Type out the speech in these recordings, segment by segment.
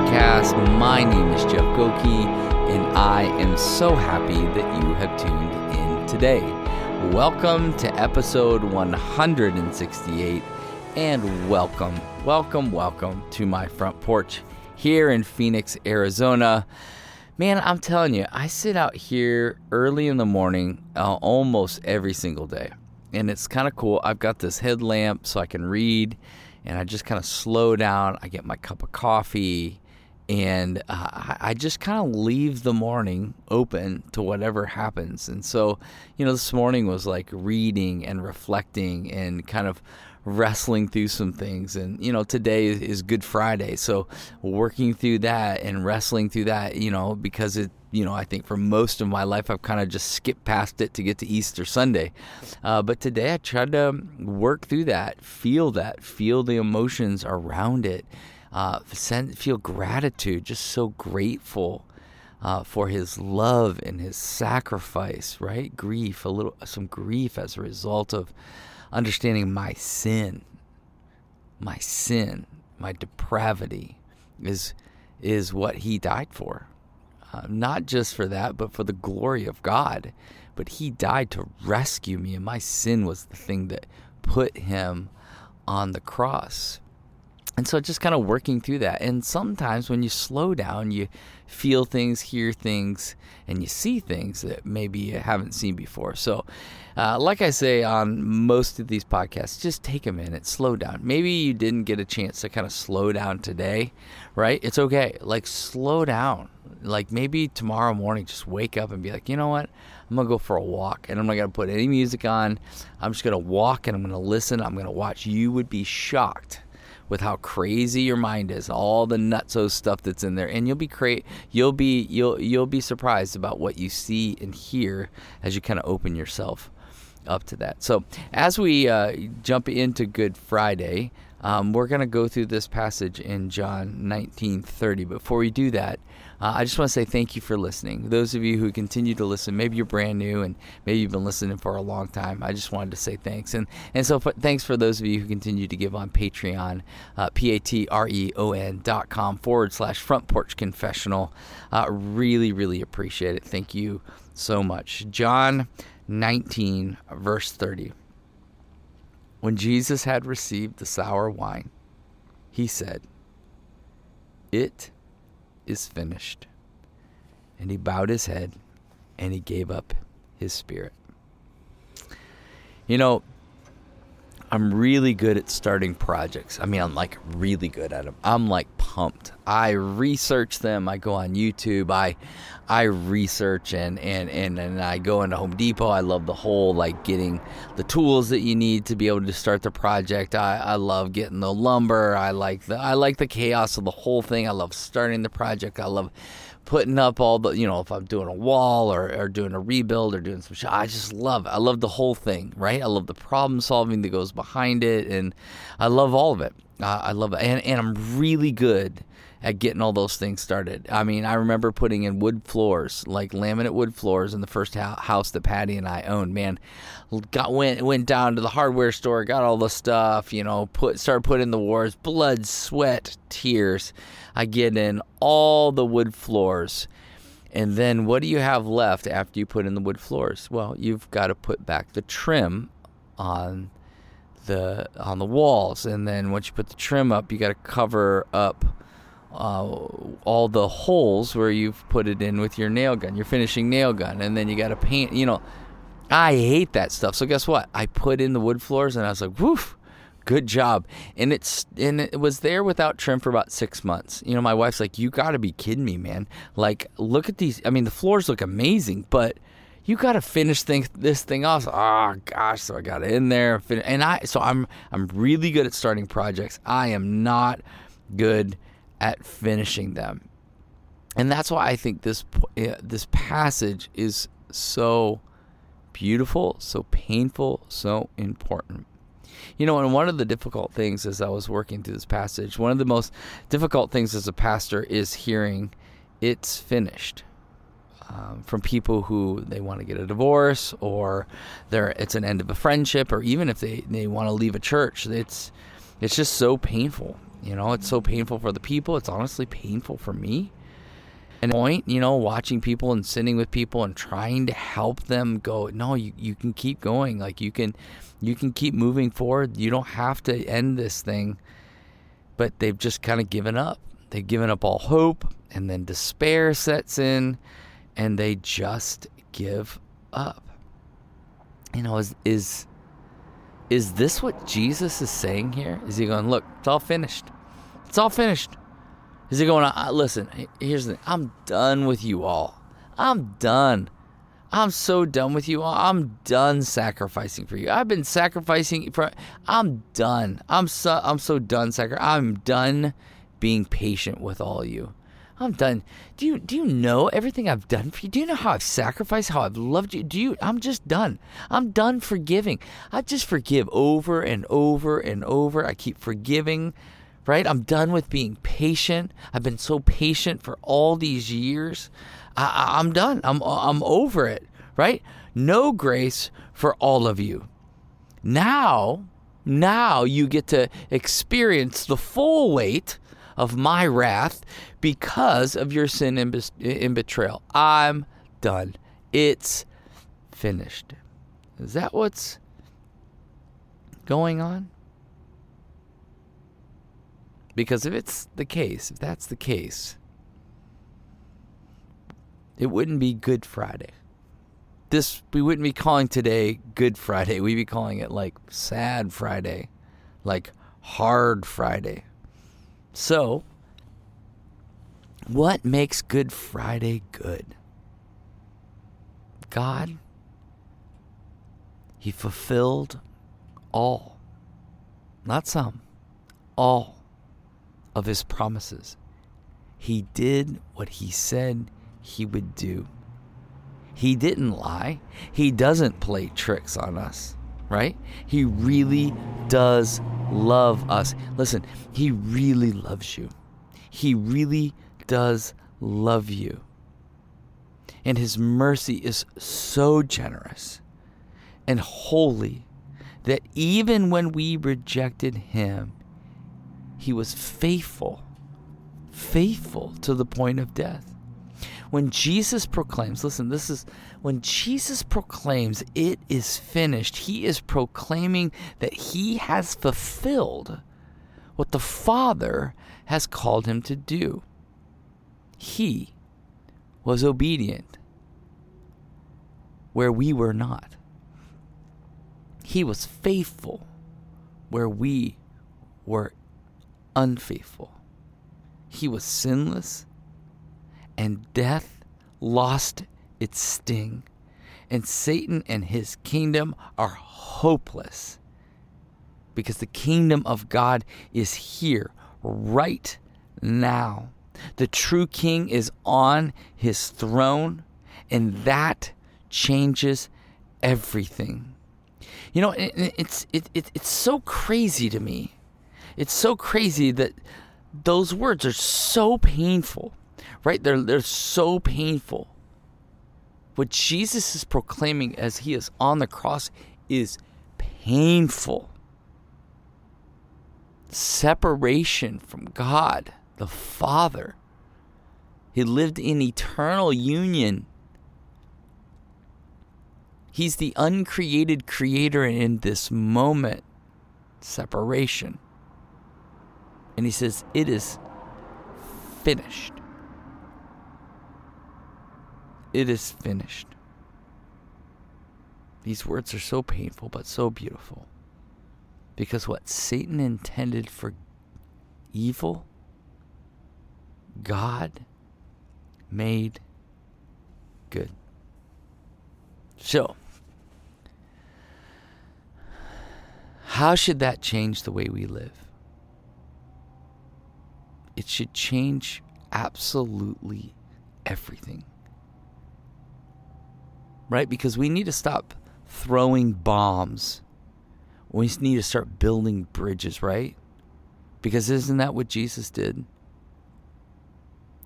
podcast. My name is Jeff Gokee, and I am so happy that you have tuned in today. Welcome to episode 168, and welcome, welcome, welcome to my front porch here in Phoenix, Arizona. Man, I'm telling you, I sit out here early in the morning uh, almost every single day. And it's kind of cool. I've got this headlamp so I can read, and I just kind of slow down. I get my cup of coffee, and uh, I just kind of leave the morning open to whatever happens. And so, you know, this morning was like reading and reflecting and kind of wrestling through some things. And, you know, today is Good Friday. So working through that and wrestling through that, you know, because it, you know, I think for most of my life, I've kind of just skipped past it to get to Easter Sunday. Uh, but today I tried to work through that, feel that, feel the emotions around it, uh, send, feel gratitude, just so grateful. Uh, for his love and his sacrifice, right? Grief, a little, some grief as a result of understanding my sin, my sin, my depravity is is what he died for. Uh, not just for that, but for the glory of God. But he died to rescue me, and my sin was the thing that put him on the cross. And so just kind of working through that. And sometimes when you slow down, you feel things, hear things, and you see things that maybe you haven't seen before. So, uh, like I say on most of these podcasts, just take a minute, slow down. Maybe you didn't get a chance to kind of slow down today, right? It's okay. Like, slow down. Like, maybe tomorrow morning, just wake up and be like, you know what? I'm to go for a walk and I'm not to put any music on. I'm just to walk and I'm to listen. I'm to watch. You would be shocked with how crazy your mind is, all the nutso stuff that's in there, and you'll be great. You'll be you'll you'll be surprised about what you see and hear as you kind of open yourself up to that. So as we uh, jump into Good Friday, um, we're going to go through this passage in John 19:30. Before we do that, uh, I just want to say thank you for listening. Those of you who continue to listen, maybe you're brand new and maybe you've been listening for a long time. I just wanted to say thanks. And and so thanks for those of you who continue to give on Patreon, uh, P A T R E O N dot com forward slash front porch confessional. Uh, really, really appreciate it. Thank you so much. John 19, verse 30. When Jesus had received the sour wine, he said, It is finished. And he bowed his head and he gave up his spirit. You know, I'm really good at starting projects. I mean, I'm like really good at them. I'm like pumped. I research them. I go on YouTube. I I research and and and, and I go into Home Depot. I love the whole like getting the tools that you need to be able to start the project. I, I love getting the lumber. I like the I like the chaos of the whole thing. I love starting the project. I love putting up all the you know if i'm doing a wall or, or doing a rebuild or doing some shit i just love it. I love the whole thing right? I love the problem solving that goes behind it and i love all of it. Uh, i love it. And, and i'm really good at getting all those things started. I mean, I remember putting in wood floors, like laminate wood floors, in the first house that Patty and I owned. Man, got went went down to the hardware store, got all the stuff, you know, put started putting the wars, blood, sweat, tears. I get in all the wood floors. And then what do you have left after you put in the wood floors? Well, you've got to put back the trim on the on the walls and then once you put the trim up, you got to cover up uh, all the holes where you've put it in with your nail gun, your finishing nail gun, and then you got to paint. You know, I hate that stuff. So guess what? I put in the wood floors, and I was like, "Woof, good job!" And it's and it was there without trim for about six months. You know, my wife's like, "You got to be kidding me, man! Like, look at these. I mean, the floors look amazing, but." You got to finish thing, this thing off. Oh gosh, so I got in there, and I so I'm I'm really good at starting projects. I am not good at finishing them. And that's why I think this this passage is so beautiful, so painful, so important. You know, and one of the difficult things as I was working through this passage, one of the most difficult things as a pastor is hearing it's finished. Um, from people who they want to get a divorce or they it's an end of a friendship or even if they, they want to leave a church it's it's just so painful. You know, it's so painful for the people. It's honestly painful for me. And point, you know, watching people and sitting with people and trying to help them go, no, you, you can keep going. Like you can you can keep moving forward. You don't have to end this thing. But they've just kind of given up. They've given up all hope and then despair sets in and they just give up. You know, is is is this what Jesus is saying here? Is he going, look, it's all finished. It's all finished. Is he going, listen, here's the thing. I'm done with you all. I'm done. I'm so done with you all. I'm done sacrificing for you. I've been sacrificing for I'm done. I'm so I'm so done sacri- I'm done being patient with all you. I'm done. Do you do you know everything I've done for you? Do you know how I've sacrificed, how I've loved you? Do you I'm just done. I'm done forgiving. I just forgive over and over and over. I keep forgiving, right? I'm done with being patient. I've been so patient for all these years. I, I'm done. I'm I'm over it, right? No grace for all of you. Now, now you get to experience the full weight of my wrath because of your sin and, in betrayal. I'm done. It's finished. Is that what's going on? Because if it's the case, if that's the case, it wouldn't be Good Friday. This we wouldn't be calling today Good Friday. We'd be calling it like Sad Friday, like Hard Friday. So, what makes Good Friday good? God, He fulfilled all, not some, all of His promises. He did what He said He would do. He didn't lie. He doesn't play tricks on us, right? He really does love us. Listen, He really loves you. He really does love you. And His mercy is so generous and holy that even when we rejected Him, He was faithful, faithful to the point of death. When Jesus proclaims, listen, this is when Jesus proclaims it is finished, he is proclaiming that he has fulfilled what the Father has called him to do. He was obedient where we were not. He was faithful where we were unfaithful. He was sinless, and death lost its sting, and Satan and his kingdom are hopeless because the kingdom of God is here right now. The true king is on his throne, and that changes everything. You know, it, it's it, it, it's so crazy to me. It's so crazy that those words are so painful, right? They're they're so painful. What Jesus is proclaiming as he is on the cross is painful. Separation from God the Father. He lived in eternal union. He's the uncreated creator in this moment, separation. And he says, It is finished. It is finished. These words are so painful, but so beautiful. Because what Satan intended for evil, God made good. So, how should that change the way we live? It should change absolutely everything. Right? Because we need to stop throwing bombs. We need to start building bridges, right? Because isn't that what Jesus did?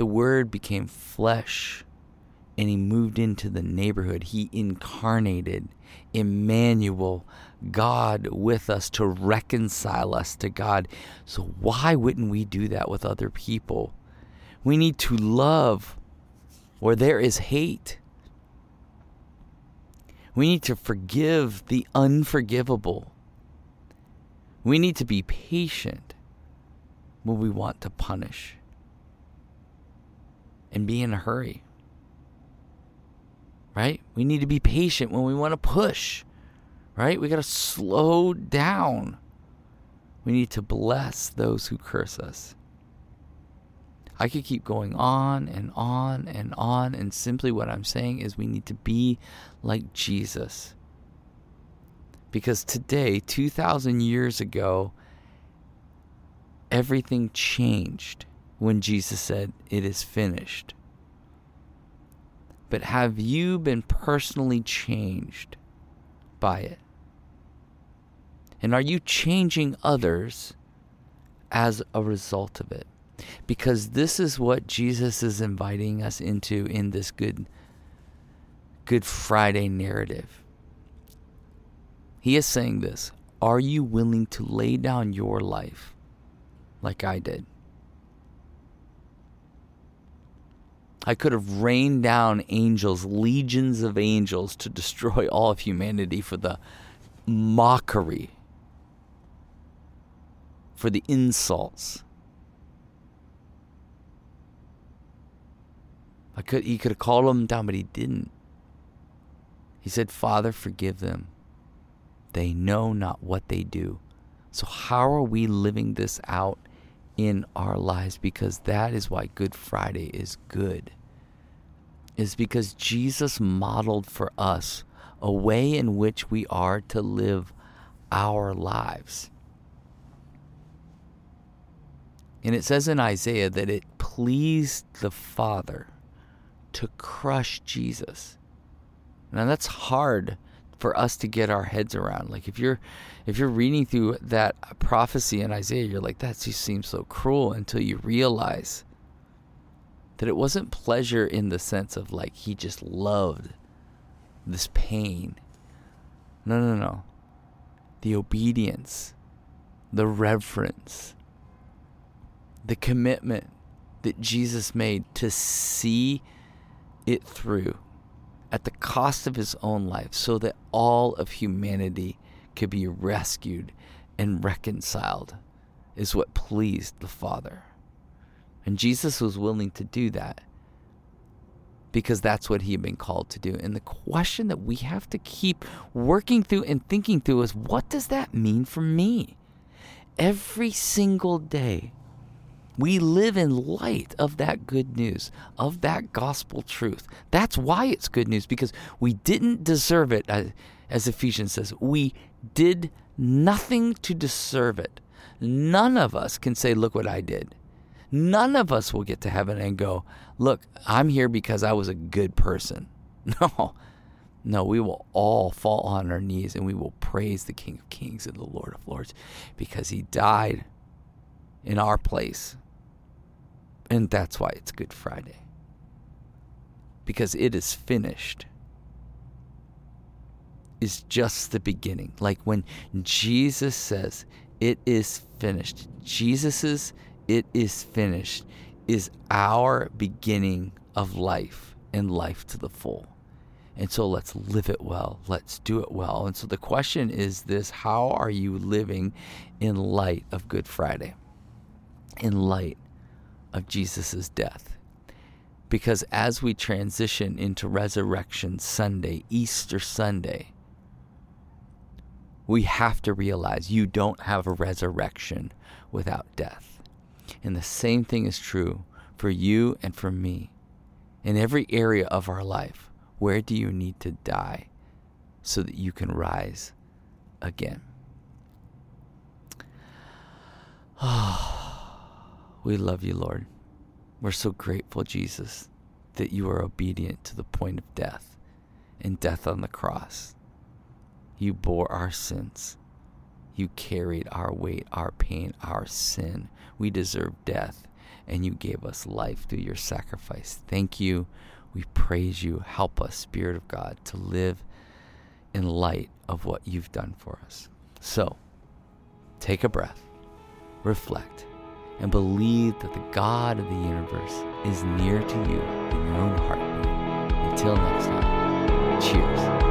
the Word became flesh and he moved into the neighborhood. He incarnated Emmanuel, God with us to reconcile us to God. So, why wouldn't we do that with other people? We need to love where there is hate. We need to forgive the unforgivable. We need to be patient when we want to punish and be in a hurry. Right? We need to be patient when we want to push. Right? We got to slow down. We need to bless those who curse us. I could keep going on and on and on. And simply what I'm saying is we need to be like Jesus. Because today, 2,000 years ago, everything changed when Jesus said, It is finished. But have you been personally changed by it? And are you changing others as a result of it? Because this is what Jesus is inviting us into in this good Good Friday narrative. He is saying this Are you willing to lay down your life like I did? I could have rained down angels, legions of angels, to destroy all of humanity for the mockery, for the insults. I could he could have called them down, but he didn't. He said, Father, forgive them. They know not what they do. So, how are we living this out in our lives? Because that is why Good Friday is good. Is because Jesus modeled for us a way in which we are to live our lives. And it says in Isaiah that it pleased the Father to crush Jesus. Now that's hard for us to get our heads around. Like if you're if you're reading through that prophecy in Isaiah, you're like, that just seems so cruel until you realize that it wasn't pleasure in the sense of like he just loved this pain. No, no, no. The obedience, the reverence, the commitment that Jesus made to see it through at the cost of his own life so that all of humanity could be rescued and reconciled is what pleased the Father. And Jesus was willing to do that because that's what he had been called to do. And the question that we have to keep working through and thinking through is what does that mean for me? Every single day, we live in light of that good news, of that gospel truth. That's why it's good news, because we didn't deserve it, uh, as Ephesians says. We did nothing to deserve it. None of us can say, Look what I did. None of us will get to heaven and go, Look, I'm here because I was a good person. No. No, we will all fall on our knees and we will praise the King of Kings and the Lord of Lords because he died in our place and that's why it's Good Friday. Because it is finished. Is just the beginning. Like when Jesus says, It is finished. Jesus's it is finished is our beginning of life and life to the full. And so let's live it well. Let's do it well. And so the question is this How are you living in light of Good Friday? In light of Jesus' death. Because as we transition into Resurrection Sunday, Easter Sunday, we have to realize you don't have a resurrection without death. And the same thing is true for you and for me. In every area of our life, where do you need to die so that you can rise again? Oh. We love you, Lord. We're so grateful, Jesus, that you are obedient to the point of death and death on the cross. You bore our sins. You carried our weight, our pain, our sin. We deserve death, and you gave us life through your sacrifice. Thank you. We praise you. Help us, Spirit of God, to live in light of what you've done for us. So, take a breath, reflect, and believe that the God of the universe is near to you in your own heartbeat. Until next time, cheers.